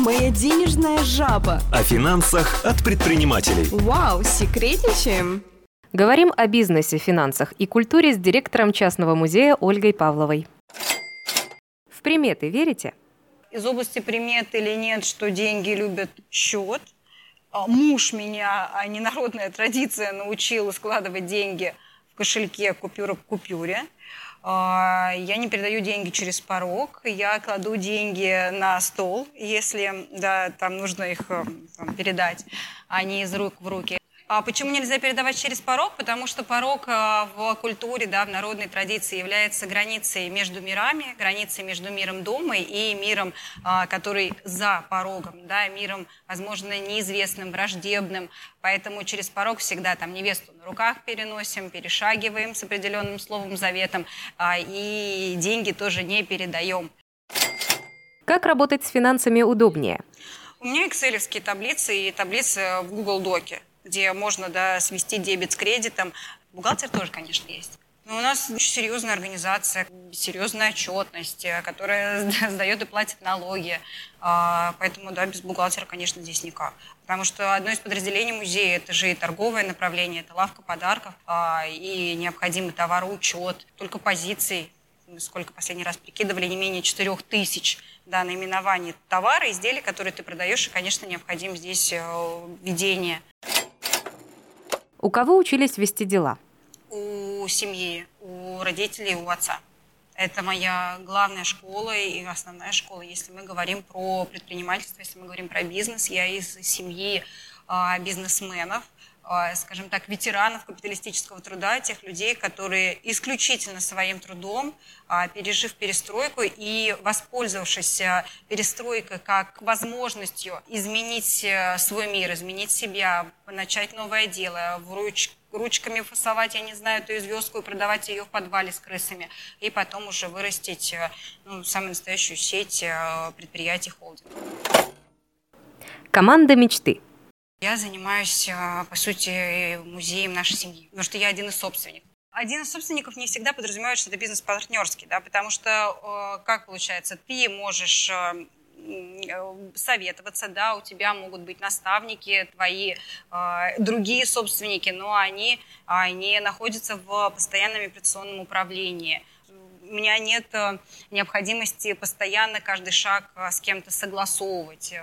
Моя денежная жаба. О финансах от предпринимателей. Вау, секретничаем. Говорим о бизнесе, финансах и культуре с директором частного музея Ольгой Павловой. В приметы верите? Из области примет или нет, что деньги любят счет. А, Муж меня, а не народная традиция, научил складывать деньги в кошельке купюра к купюре. А, Я не передаю деньги через порог, я кладу деньги на стол, если да, там нужно их э, там, передать, а не из рук в руки. А почему нельзя передавать через порог? Потому что порог э, в культуре, да, в народной традиции является границей между мирами, границей между миром дома и миром, а, который за порогом, да, миром, возможно, неизвестным, враждебным. Поэтому через порог всегда там невесту на руках переносим, перешагиваем с определенным словом заветом, а, и деньги тоже не передаем. Как работать с финансами удобнее? У меня экселевские таблицы и таблицы в Google Доке, где можно да, свести дебет с кредитом. Бухгалтер тоже, конечно, есть. Но у нас очень серьезная организация, серьезная отчетность, э, которая сдает и платит налоги. А, Поэтому, да, без бухгалтера, конечно, здесь никак. Потому что одно из подразделений музея – это же и торговое направление, это лавка подарков, а, и необходимый товароучет, только позиций сколько последний раз прикидывали, не менее 4 тысяч да, наименований товара, изделий, которые ты продаешь, и, конечно, необходимо здесь э, ведение У кого учились вести дела? у семьи, у родителей, у отца. Это моя главная школа и основная школа. Если мы говорим про предпринимательство, если мы говорим про бизнес, я из семьи а, бизнесменов, скажем так, ветеранов капиталистического труда, тех людей, которые исключительно своим трудом, а, пережив перестройку и воспользовавшись а, перестройкой как возможностью изменить э, свой мир, изменить себя, начать новое дело, в руч- ручками фасовать, я не знаю, эту звездку и продавать ее в подвале с крысами, и потом уже вырастить э, ну, самую настоящую сеть э, предприятий холдинга. Команда мечты. Я занимаюсь, а, по сути, музеем нашей семьи, потому что я один из собственников. Один из собственников не всегда подразумевает, что это бизнес партнерский, да, потому что, э, как получается, ты можешь м, э, советоваться, да, у тебя могут быть наставники, твои э, другие собственники, но они а, не находятся в постоянном операционном управлении. У меня нет э, необходимости постоянно каждый шаг с кем-то согласовывать.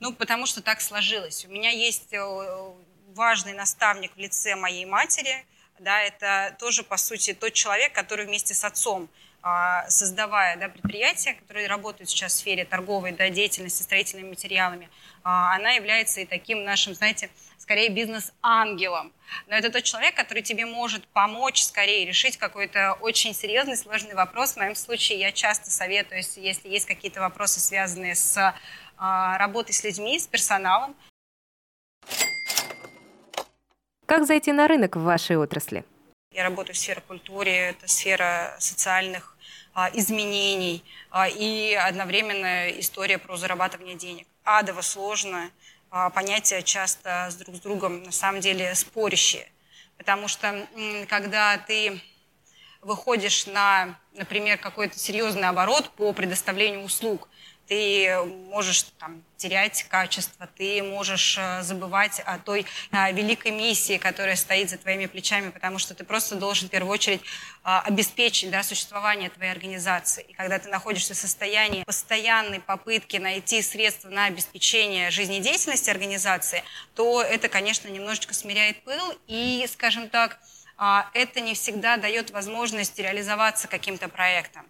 Ну, потому что так сложилось. У меня есть э, важный наставник в лице моей матери. Да, это тоже, по сути, тот человек, который вместе с отцом, а, создавая да, предприятия, которые работают сейчас в сфере торговой да, деятельности, строительными материалами, а, она является и таким нашим, знаете, скорее бизнес-ангелом. Но это тот человек, который тебе может помочь скорее решить какой-то очень серьезный, сложный вопрос. В моем случае я часто советую, если есть какие-то вопросы, связанные с а, работой с людьми, с персоналом. Как зайти на рынок в вашей отрасли? Я работаю в сфере культуры, это сфера социальных а, изменений а, и одновременно история про зарабатывание денег. Адово сложно, а, понятия часто с друг с другом на самом деле спорящие. Потому что когда ты выходишь на, например, какой-то серьезный оборот по предоставлению услуг, ты можешь там, терять качество, ты можешь э, забывать о той а, великой миссии, которая стоит за твоими плечами, потому что ты просто должен в первую очередь а, обеспечить да, существование твоей организации. И когда ты находишься в состоянии постоянной попытки найти средства на обеспечение жизнедеятельности организации, то это, конечно, немножечко смиряет пыл и, скажем так, это не всегда дает возможность реализоваться каким-то проектом.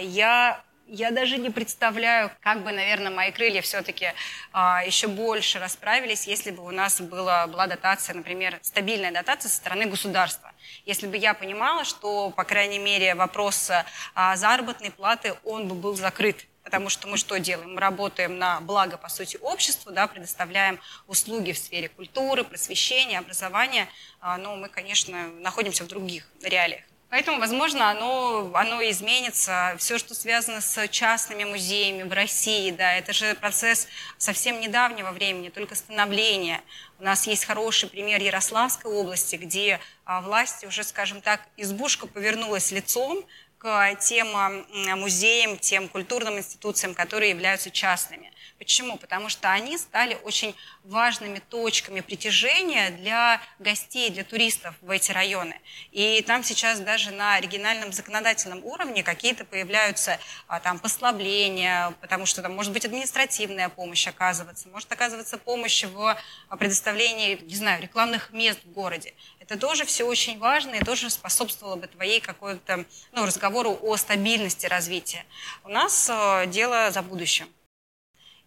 Я я даже не представляю, как бы, наверное, мои крылья все-таки а, еще больше расправились, если бы у нас была, была дотация, например, стабильная дотация со стороны государства. Если бы я понимала, что, по крайней мере, вопрос а, заработной платы, он бы был закрыт. Потому что мы что делаем? Мы работаем на благо, по сути, обществу, да, предоставляем услуги в сфере культуры, просвещения, образования, а, но мы, конечно, находимся в других реалиях. Поэтому, возможно, оно, оно изменится. Все, что связано с частными музеями в России, да, это же процесс совсем недавнего времени, только становления. У нас есть хороший пример Ярославской области, где а, власти уже, скажем так, избушка повернулась лицом к тем а, м, музеям, тем культурным институциям, которые являются частными. Почему? Потому что они стали очень важными точками притяжения для гостей, для туристов в эти районы. И там сейчас даже на региональном законодательном уровне какие-то появляются а, там послабления, потому что там может быть административная помощь оказываться, может оказываться помощь в предоставлении, не знаю, рекламных мест в городе. Это тоже все очень важно и тоже способствовало бы твоей какой-то ну, разговору о стабильности развития. У нас э, дело за будущим.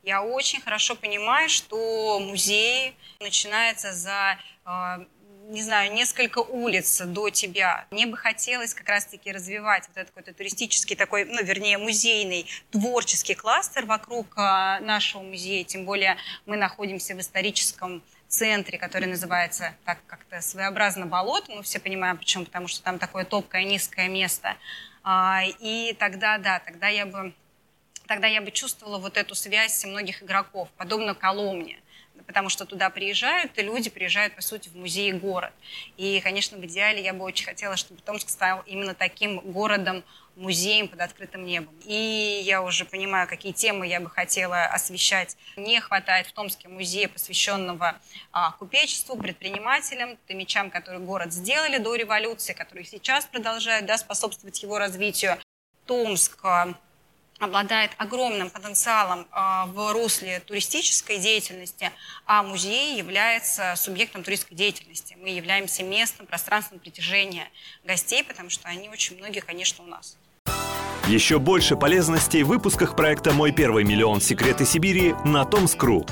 Я очень хорошо понимаю, что музей начинается за а, не знаю, несколько улиц до тебя. Мне бы хотелось как раз-таки развивать вот этот какой-то туристический такой, ну, вернее, музейный, творческий кластер вокруг а, нашего музея. Тем более мы находимся в историческом центре, который называется так как-то своеобразно болото. Мы все понимаем, почему, потому что там такое топкое, низкое место. А, и тогда, да, тогда я бы тогда я бы чувствовала вот эту связь многих игроков, подобно Коломне потому что туда приезжают, и люди приезжают, по сути, в музей город. И, конечно, в идеале я бы очень хотела, чтобы Томск стал именно таким городом, музеем под открытым небом. И я уже понимаю, какие темы я бы хотела освещать. Не хватает в Томске музея, посвященного а, купечеству, предпринимателям, томичам, которые город сделали до революции, которые сейчас продолжают да, способствовать его развитию. Томск а, обладает огромным потенциалом а, в русле туристической деятельности, а музей является субъектом туристской деятельности. Мы являемся местом, пространством притяжения гостей, потому что они очень многие, конечно, у нас. Еще больше полезностей в выпусках проекта «Мой первый миллион. Секреты Сибири» на Томскру.